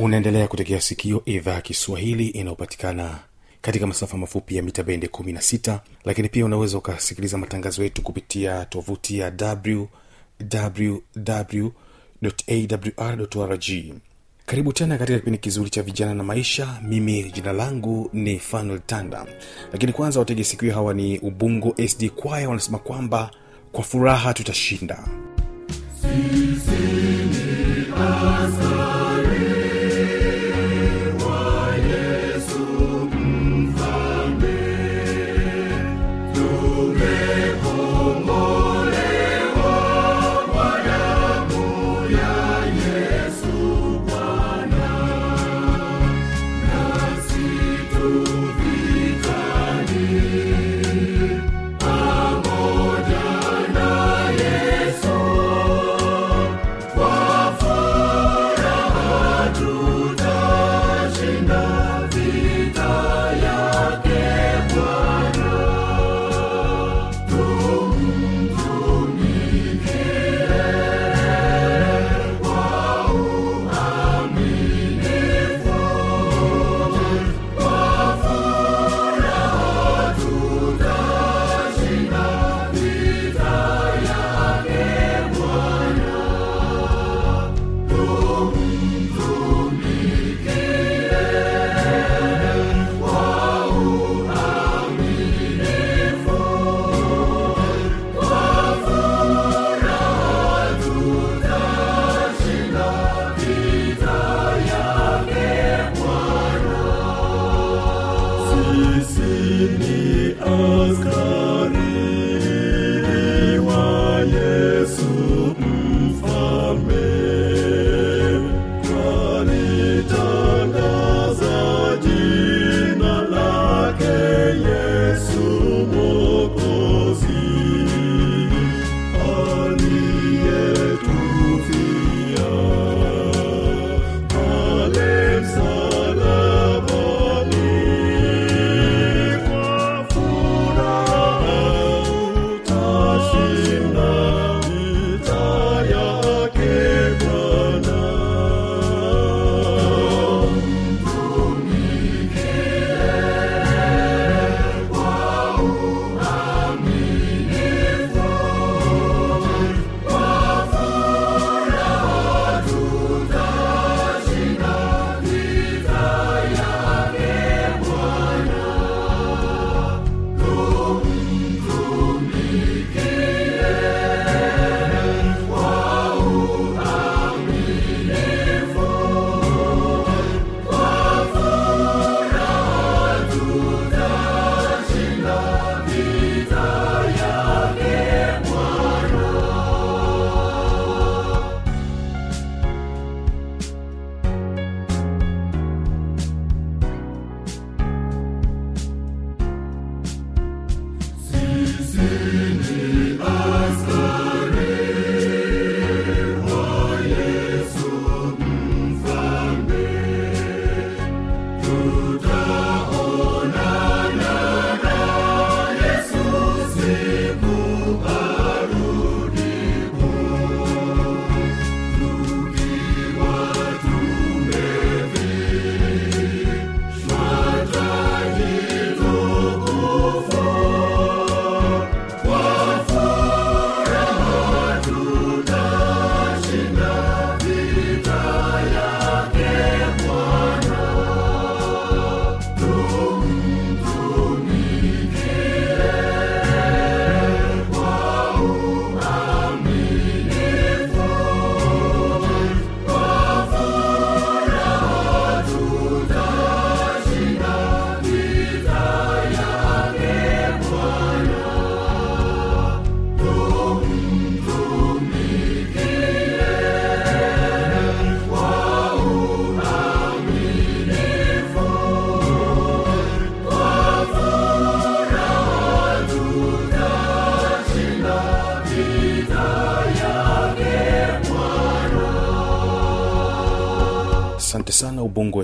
unaendelea kutegea sikio idhaa ya kiswahili inayopatikana katika masafa mafupi ya mita bendi 16 lakini pia unaweza ukasikiliza matangazo yetu kupitia tovuti ya wwwawr karibu tena katika kipindi kizuri cha vijana na maisha. Mimi jina langu ni fanuel tanda. Lakini kwanza watege sikio hawa ni ubungo sd kwaya wanasema kwamba kwa furaha tutashinda. Kwa furaha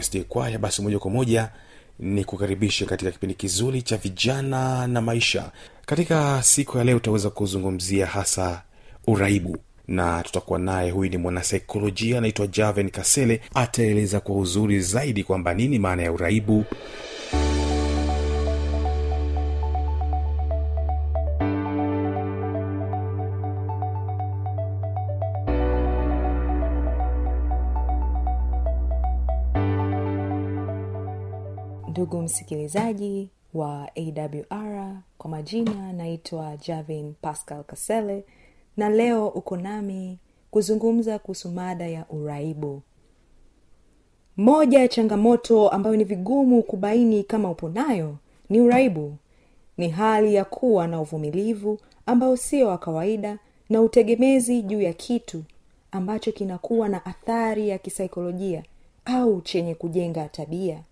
sd kwaya basi moja kwa moja ni kukaribisha katika kipindi kizuri cha vijana na maisha. Katika siku ya leo utaweza kuzungumzia hasa uraibu na tutakuwa naye. Huyu ni mwanasaikolojia anaitwa javen kasele ataeleza kwa uzuri zaidi kwamba nini maana ya uraibu ndugu msikilizaji wa awr kwa majina naitwa javin pascal kasele na leo uko nami kuzungumza kuhusu mada ya uraibu. Moja ya changamoto ambayo ni vigumu kubaini kama upo nayo ni uraibu. Ni hali ya kuwa na uvumilivu ambao sio wa kawaida na utegemezi juu ya kitu ambacho kinakuwa na athari ya kisaikolojia au chenye kujenga tabia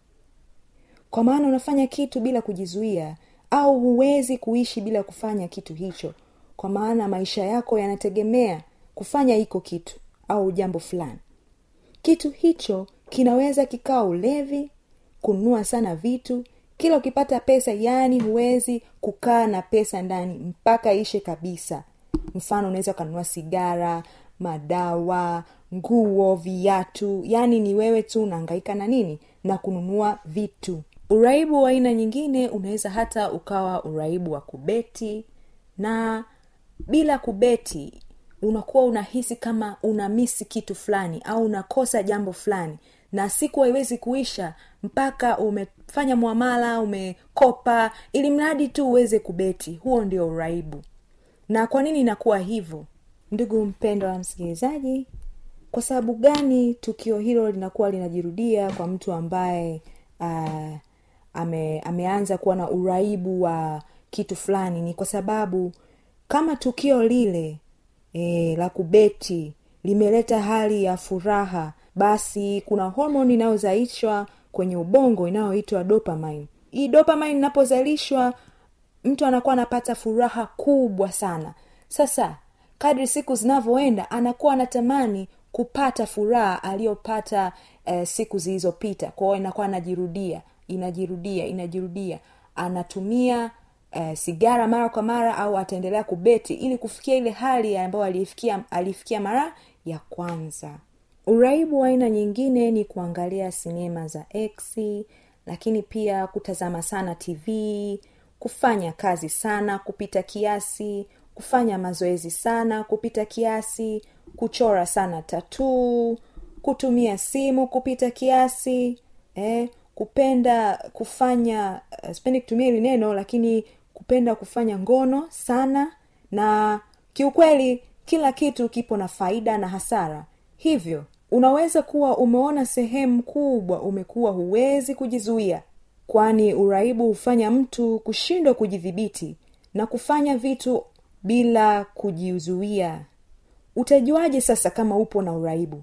kwa maana unafanya kitu bila kujizuia au huwezi kuishi bila kufanya kitu hicho. Kwa maana maisha yako yanategemea kufanya hiko kitu au jambo fulani. Kitu hicho kinaweza kikawa ulevi kununua sana vitu. Kila ukipata pesa yaani huwezi kukaa na pesa ndani mpaka ishe kabisa. Mfano unaweza ukanunua sigara madawa nguo viatu. Yaani ni wewe tu unaangaika na nini? Na kununua vitu uraibu wa aina nyingine unaweza hata ukawa uraibu wa kubeti na bila kubeti unakuwa unahisi kama unamisi kitu fulani au unakosa jambo fulani na siku haiwezi kuisha mpaka umefanya mwamala umekopa ili mradi tu uweze kubeti. Huo ndio uraibu. Na kwa nini inakuwa hivyo? Ndugu mpendo wa msikilizaji kwa sababu gani tukio hilo linakuwa linajirudia kwa mtu ambaye uh, ame, ameanza kuwa na uraibu wa kitu fulani ni kwa sababu kama tukio lile e, la kubeti limeleta hali ya furaha basi kuna homoni inayozalishwa kwenye ubongo inayoitwa dopamine. Hii dopamine inapozalishwa mtu anakuwa anapata furaha kubwa sana. Sasa kadri siku zinavyoenda anakuwa anatamani kupata furaha aliyopata eh, siku zilizopita. Kwao inakuwa anajirudia inajirudia inajirudia. Anatumia eh, sigara mara kwa mara au ataendelea kubeti ili kufikia ile hali ambayo alifikia alifikia mara ya kwanza. Uraibu wa aina nyingine ni kuangalia sinema za x lakini pia kutazama sana tv kufanya kazi sana kupita kiasi kufanya mazoezi sana kupita kiasi kuchora sana tatuu kutumia simu kupita kiasi eh, kupenda kufanya uh, sipendi kutumia hili neno lakini kupenda kufanya ngono sana na kiukweli kila kitu kipo na faida na hasara. Hivyo unaweza kuwa umeona sehemu kubwa umekuwa huwezi kujizuia kwani uraibu hufanya mtu kushindwa kujidhibiti na kufanya vitu bila kujizuia. Utajuaje sasa kama upo na uraibu?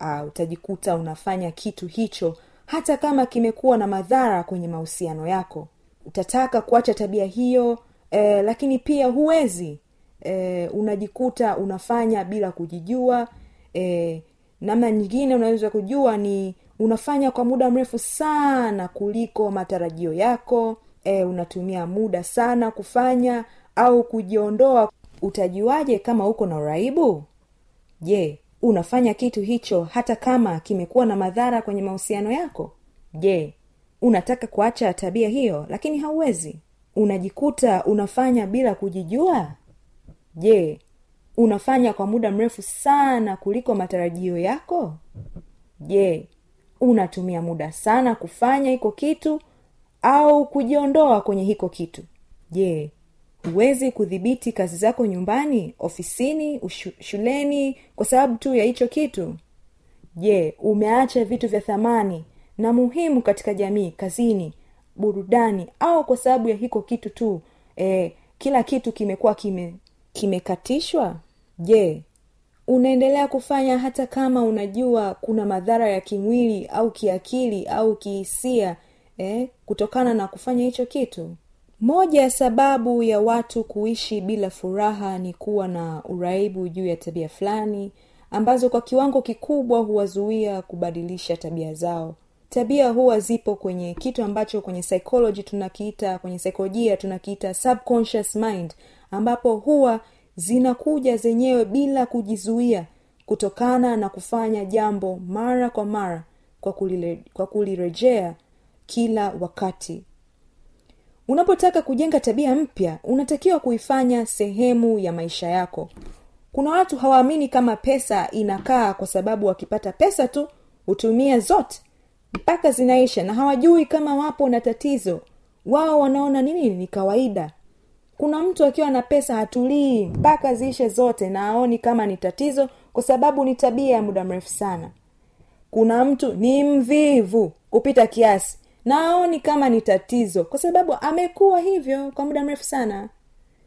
Uh, utajikuta unafanya kitu hicho hata kama kimekuwa na madhara kwenye mahusiano yako. Utataka kuacha tabia hiyo eh, lakini pia huwezi eh, unajikuta unafanya bila kujijua eh, namna nyingine unaweza kujua ni unafanya kwa muda mrefu sana kuliko matarajio yako e, unatumia muda sana kufanya au kujiondoa. Utajuaje kama uko na uraibu? Je unafanya kitu hicho hata kama kimekuwa na madhara kwenye mahusiano yako? Je unataka kuacha tabia hiyo lakini hauwezi? Unajikuta unafanya bila kujijua? Je unafanya kwa muda mrefu sana kuliko matarajio yako? Je unatumia muda sana kufanya hiko kitu au kujiondoa kwenye hiko kitu? Je huwezi kudhibiti kazi zako nyumbani ofisini ushu, shuleni kwa sababu tu ya hicho kitu? Je umeacha vitu vya thamani na muhimu katika jamii kazini burudani au kwa sababu ya hiko kitu tu e, kila kitu kimekuwa kime kimekatishwa? Je unaendelea kufanya hata kama unajua kuna madhara ya kimwili au kiakili au kihisia eh, kutokana na kufanya hicho kitu moja ya sababu ya watu kuishi bila furaha ni kuwa na uraibu juu ya tabia fulani ambazo kwa kiwango kikubwa huwazuia kubadilisha tabia zao. Tabia huwa zipo kwenye kitu ambacho kwenye psychology tunakiita kwenye saikolojia tunakiita subconscious mind ambapo huwa zinakuja zenyewe bila kujizuia kutokana na kufanya jambo mara kwa mara kwa, kulile, kwa kulirejea kila wakati unapotaka kujenga tabia mpya unatakiwa kuifanya sehemu ya maisha yako. Kuna watu hawaamini kama pesa inakaa kwa sababu wakipata pesa tu hutumia zote mpaka zinaisha na hawajui kama wapo na tatizo. Wao wanaona nini? Ni kawaida. Kuna mtu akiwa na pesa hatulii mpaka ziishe zote na aoni kama ni tatizo kwa sababu ni tabia ya muda mrefu sana. Kuna mtu ni mvivu kupita kiasi na aoni kama ni tatizo kwa sababu amekuwa hivyo kwa muda mrefu sana.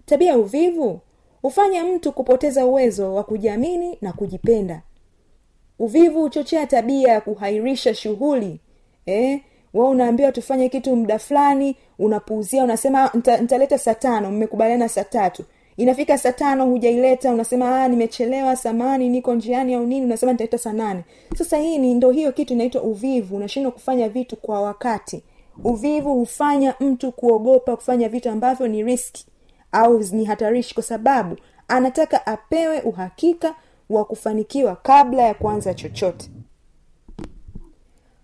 Tabia ya uvivu? Hufanya mtu kupoteza uwezo wa kujiamini na kujipenda. Uvivu huchochea tabia ya kuhairisha shughuli. Eh? wa unaambiwa tufanye kitu muda fulani unapuuzia unasema nitaleta saa tano mmekubaliana saa tatu inafika saa tano hujaileta unasema nimechelewa samani niko njiani au nini unasema nitaleta saa nane. Sasa hii ni ndo hiyo kitu inaitwa uvivu. Unashindwa kufanya vitu kwa wakati. Uvivu hufanya mtu kuogopa kufanya vitu ambavyo ni riski au ni hatarishi kwa sababu anataka apewe uhakika wa kufanikiwa kabla ya kuanza chochote.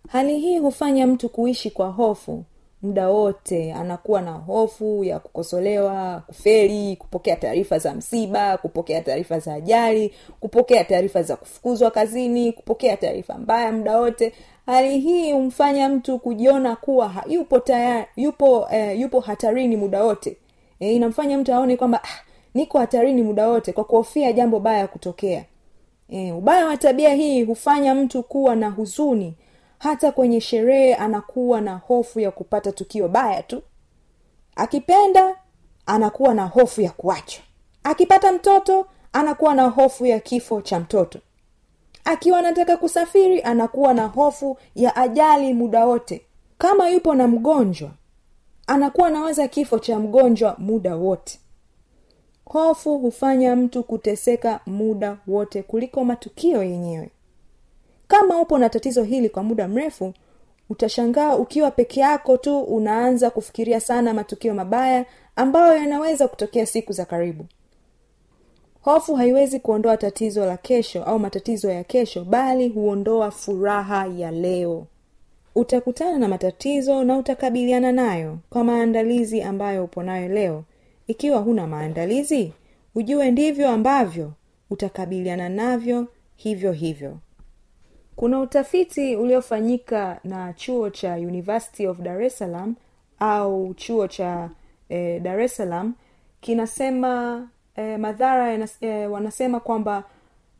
Hali hii hufanya mtu kuishi kwa hofu muda wote anakuwa na hofu ya kukosolewa kuferi kupokea taarifa za msiba kupokea taarifa za ajali kupokea taarifa za kufukuzwa kazini kupokea taarifa mbaya muda wote. Hali hii humfanya mtu kujiona kuwa yupo tayari yupo eh, yupo hatarini muda wote. E, inamfanya mtu aone kwamba ah, niko hatarini muda wote kwa kuhofia jambo baya kutokea. E, ubaya wa tabia hii hufanya mtu kuwa na huzuni hata kwenye sherehe anakuwa na hofu ya kupata tukio baya tu. Akipenda anakuwa na hofu ya kuachwa akipata mtoto anakuwa na hofu ya kifo cha mtoto. Akiwa anataka kusafiri anakuwa na hofu ya ajali muda wote. Kama yupo na mgonjwa anakuwa anawaza kifo cha mgonjwa muda wote. Hofu hufanya mtu kuteseka muda wote kuliko matukio yenyewe kama upo na tatizo hili kwa muda mrefu utashangaa ukiwa peke yako tu unaanza kufikiria sana matukio mabaya ambayo yanaweza kutokea siku za karibu. Hofu haiwezi kuondoa tatizo la kesho au matatizo ya kesho bali huondoa furaha ya leo. Utakutana na matatizo na utakabiliana nayo kwa maandalizi ambayo upo nayo leo. Ikiwa huna maandalizi ujue ndivyo ambavyo utakabiliana navyo hivyo hivyo kuna utafiti uliofanyika na chuo cha university of dar es salaam au chuo cha eh, dar es salaam. Kinasema eh, madhara eh, wanasema kwamba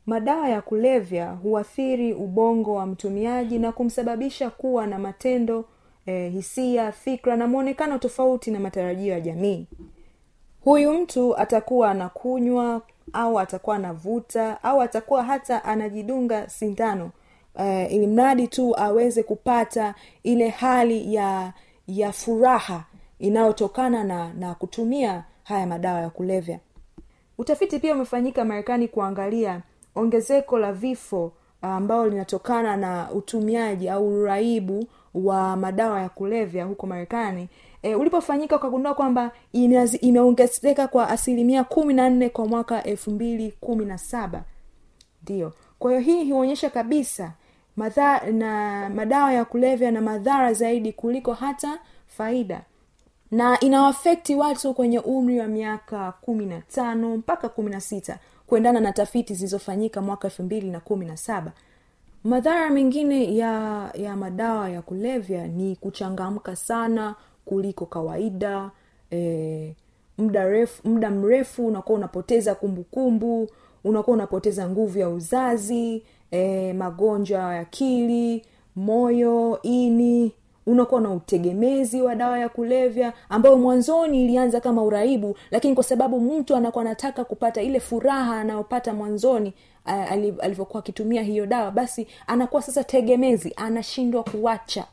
madawa ya kulevya huathiri ubongo wa mtumiaji na kumsababisha kuwa na matendo eh, hisia fikra na mwonekano tofauti na matarajio ya jamii. Huyu mtu atakuwa anakunywa au atakuwa anavuta au atakuwa hata anajidunga sindano uh, ili mradi tu aweze kupata ile hali ya ya furaha inayotokana na na kutumia haya madawa ya kulevya. Utafiti pia umefanyika marekani kuangalia ongezeko la vifo ambayo linatokana na utumiaji au uraibu wa madawa ya kulevya huko marekani. E, ulipofanyika ukagundua kwamba imeongezeka kwa asilimia kumi na nne kwa mwaka elfu mbili kumi na saba. Ndiyo kwa hiyo hii huonyesha kabisa madha, na madawa ya kulevya na madhara zaidi kuliko hata faida. Na inawafekti watu kwenye umri wa miaka kumi na tano mpaka kumi na sita kuendana na tafiti zilizofanyika mwaka elfu mbili na kumi na saba. Madhara mengine ya ya madawa ya kulevya ni kuchangamka sana kuliko kawaida e, muda refu mrefu unakuwa unapoteza kumbukumbu unakuwa unapoteza nguvu ya uzazi e, magonjwa ya akili moyo ini. Unakuwa na utegemezi wa dawa ya kulevya ambayo mwanzoni ilianza kama uraibu lakini kwa sababu mtu anakuwa anataka kupata ile furaha anayopata mwanzoni alivyokuwa akitumia hiyo dawa basi anakuwa sasa tegemezi anashindwa kuwacha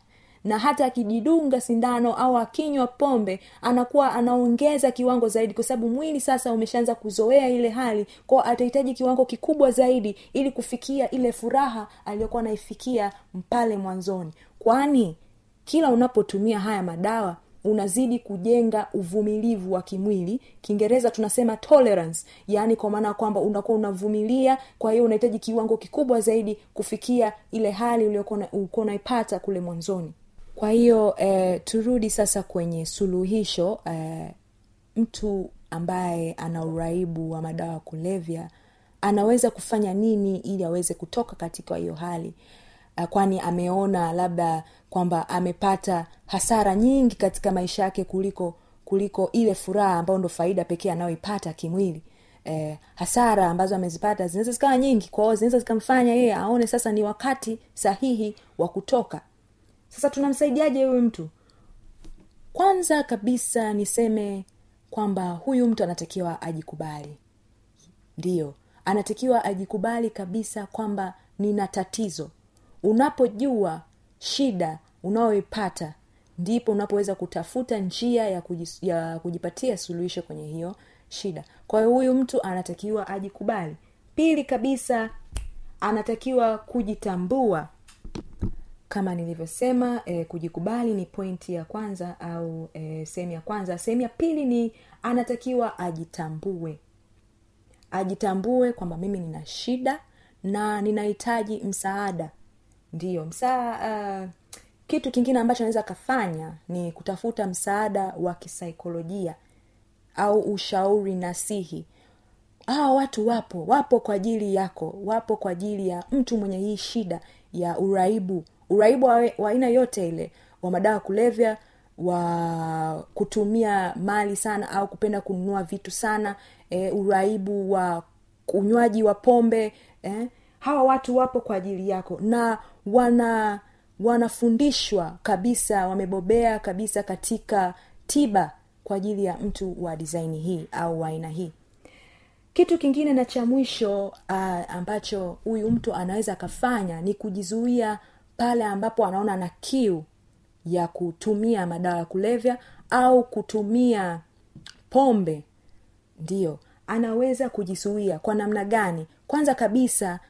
na hata akijidunga sindano au akinywa pombe anakuwa anaongeza kiwango zaidi kwa sababu mwili sasa umeshaanza kuzoea ile hali. Kwao atahitaji kiwango kikubwa zaidi ili kufikia ile furaha aliyokuwa anaifikia pale mwanzoni. Kwani kila unapotumia haya madawa unazidi kujenga uvumilivu wa kimwili. Kiingereza tunasema tolerance yaani kwa maana ya kwamba unakuwa unavumilia kwa hiyo unahitaji kiwango kikubwa zaidi kufikia ile hali uliokuwa unaipata kule mwanzoni kwa hiyo eh, turudi sasa kwenye suluhisho eh, mtu ambaye ana uraibu wa madawa ya kulevya anaweza kufanya nini ili aweze kutoka katika hiyo hali? Eh, kwani ameona labda kwamba amepata hasara nyingi katika maisha yake kuliko kuliko ile furaha ambayo ndo faida pekee anayoipata kimwili. Eh, hasara ambazo amezipata zinaweza zikawa nyingi kwao zinaweza zikamfanya yeye aone sasa ni wakati sahihi wa kutoka sasa tunamsaidiaje huyu mtu? Kwanza kabisa niseme kwamba huyu mtu anatakiwa ajikubali. Ndiyo anatakiwa ajikubali kabisa kwamba nina tatizo. Unapojua shida unayoipata ndipo unapoweza kutafuta njia ya, kujis, ya kujipatia suluhisho kwenye hiyo shida. Kwa hiyo huyu mtu anatakiwa ajikubali. Pili kabisa anatakiwa kujitambua kama nilivyosema eh, kujikubali ni pointi ya kwanza au eh, sehemu ya kwanza. Sehemu ya pili ni anatakiwa ajitambue. Ajitambue kwamba mimi nina shida na ninahitaji msaada. Ndiyo msaa uh, kitu kingine ambacho anaweza akafanya ni kutafuta msaada wa kisaikolojia au ushauri nasihi. Hawa watu wapo wapo kwa ajili yako wapo kwa ajili ya mtu mwenye hii shida ya uraibu uraibu wa aina yote ile wa madawa kulevya wa kutumia mali sana au kupenda kununua vitu sana e, uraibu wa unywaji wa pombe eh, hawa watu wapo kwa ajili yako na wana wanafundishwa kabisa wamebobea kabisa katika tiba kwa ajili ya mtu wa disaini hii au aina hii. Kitu kingine na cha mwisho ambacho huyu mtu anaweza akafanya ni kujizuia pale ambapo anaona na kiu ya kutumia madawa ya kulevya au kutumia pombe. Ndiyo anaweza kujizuia kwa namna gani? Kwanza kabisa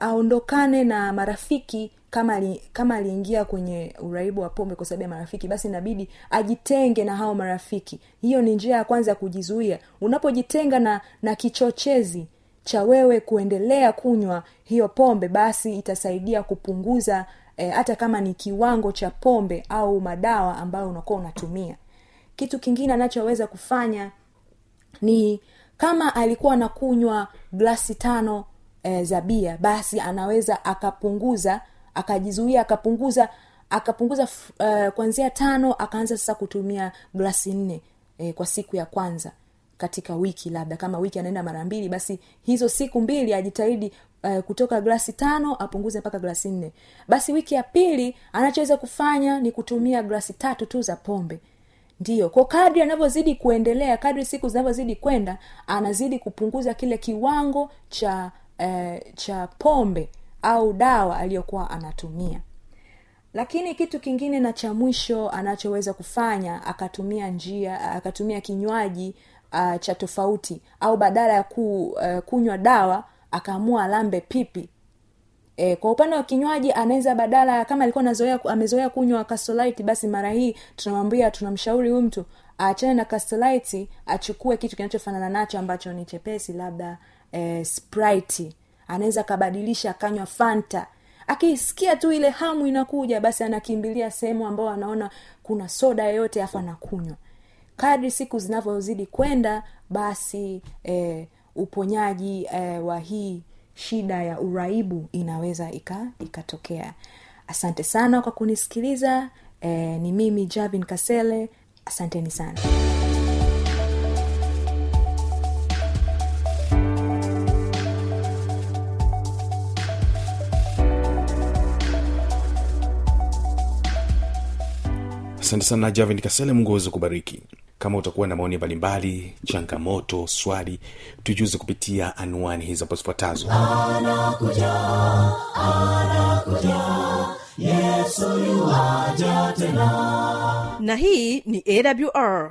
aondokane na marafiki kama li, kama aliingia kwenye uraibu wa pombe kwa sababu ya marafiki basi inabidi ajitenge na hao marafiki. Hiyo ni njia ya kwanza ya kujizuia. Unapojitenga na na kichochezi cha wewe kuendelea kunywa hiyo pombe basi itasaidia kupunguza eh, hata kama ni kiwango cha pombe au madawa ambayo unakuwa unatumia. Kitu kingine anachoweza kufanya ni kama alikuwa anakunywa glasi tano e, za bia basi anaweza akapunguza akajizuia akapunguza akapunguza uh, kwanzia tano akaanza sasa kutumia glasi nne e, kwa siku ya kwanza katika wiki labda kama wiki anaenda mara mbili basi hizo siku mbili ajitahidi uh, kutoka glasi tano apunguze mpaka glasi nne. Basi wiki ya pili anachoweza kufanya ni kutumia glasi tatu tu za pombe. Ndio kwa kadri anavyozidi kuendelea kadri siku zinavyozidi kwenda anazidi kupunguza kile kiwango cha eh, cha pombe au dawa aliyokuwa anatumia. Lakini kitu kingine na cha mwisho anachoweza kufanya akatumia njia akatumia kinywaji uh, cha tofauti au badala ya ku, uh, kunywa dawa akaamua alambe pipi. E, kwa upande wa kinywaji anaweza badala kama alikuwa anazoea amezoea kunywa casolite basi mara hii tunamwambia tunamshauri huyu mtu aachane na casolite achukue kitu kinachofanana nacho ambacho ni chepesi labda e, sprite. Anaweza akabadilisha akanywa fanta. Akisikia tu ile hamu inakuja basi anakimbilia sehemu ambayo anaona kuna soda yoyote afu anakunywa kadri siku zinavyozidi kwenda basi eh, uponyaji eh, wa hii shida ya uraibu inaweza ika ikatokea. Asante sana kwa kunisikiliza. Eh, ni mimi javin kasele. Asanteni sana asante sana javin kasele mungu aweze kubariki. Kama utakuwa na maoni mbalimbali changamoto swali tujuze kupitia anwani hizi hapo zifuatazo. Tena. Na hii ni awr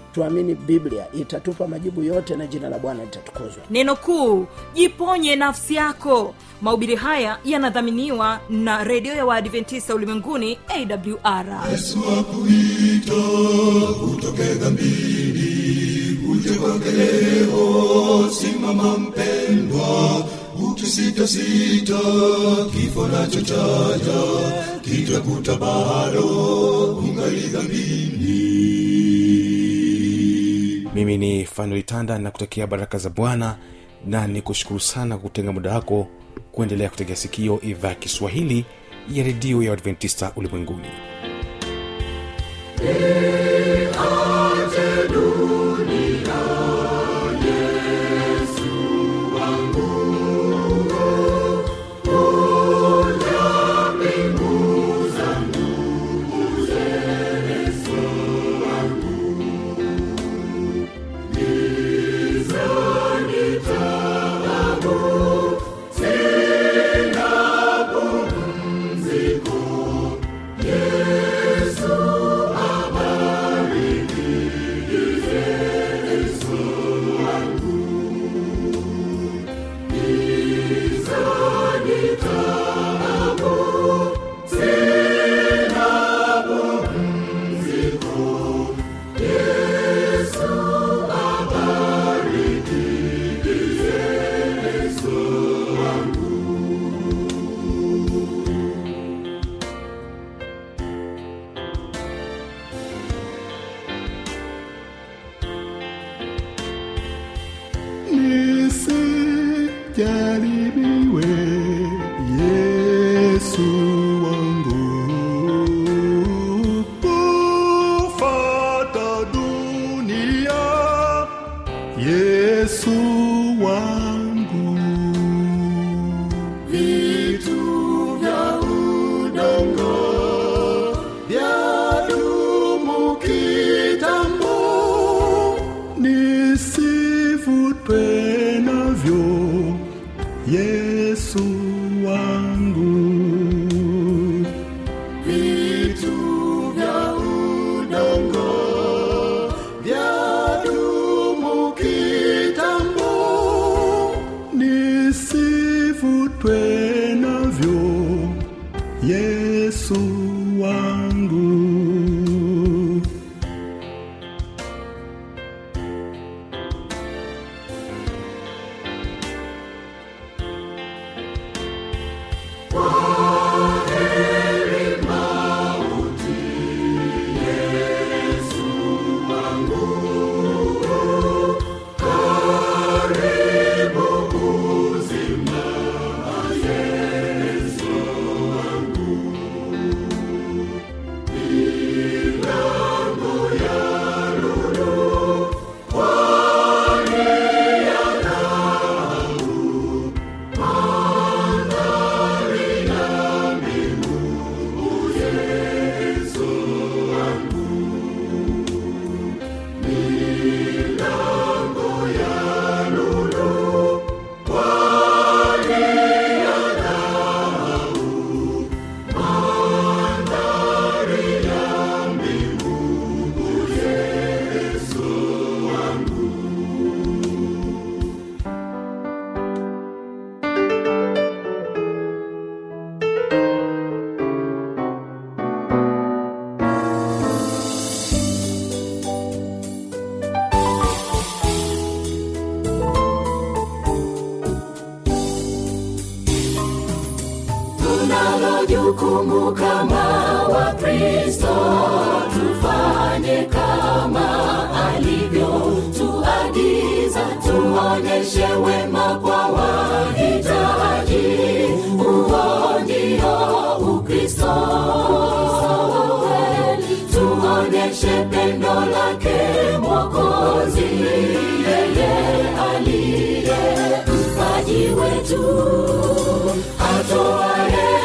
tuamini biblia itatupa majibu yote na jina la bwana litatukuzwa. Neno kuu jiponye nafsi yako. Mahubiri haya yanadhaminiwa na redio ya waadventista ulimwenguni awr yesu akuita utoke dhambini uje kwake leo simama mpendwa ukisitasita kifo nacho chaja kitakuta bado ungali dhambini mimi ni fanuel tanda na kutakia baraka za bwana na ni kushukuru sana kutenga muda wako kuendelea kutegea sikio idhaa ya kiswahili ya redio ya adventista ulimwenguni. nisijaribiwe pendo lake mwokozi yeye aliye mpaji wetu atoaye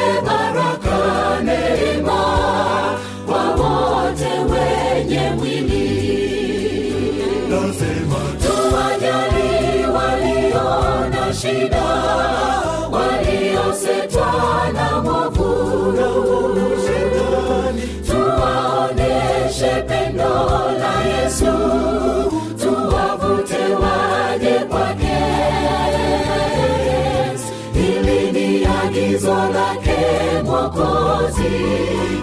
agizo lake mwokozi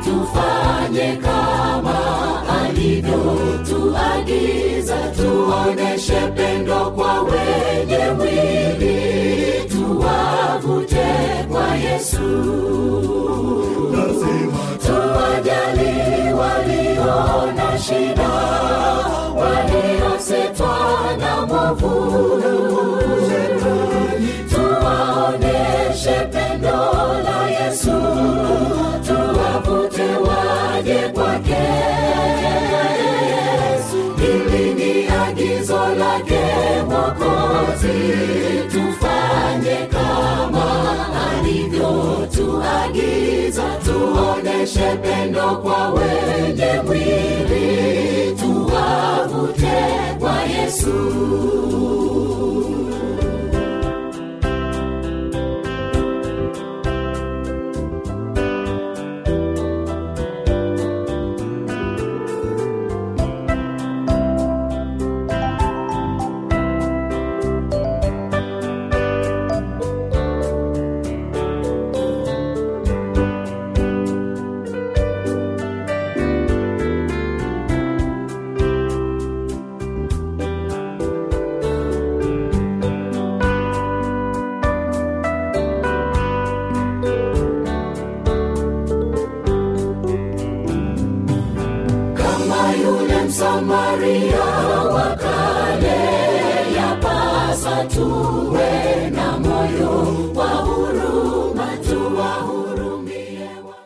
tufanye kama alivyotuagiza tuoneshe pendo kwa wenye mwili tuwavute kwa yesu. Tuwajali walio na shida waliosetwa na mwovu. Tuwaoneshe pendo yesu tuwavute waje kwake. Hili ni agizo lake mwokozi tufanye kama alivyotuagiza. Tuoneshe pendo kwa wenye mwili tuwavute kwa yesu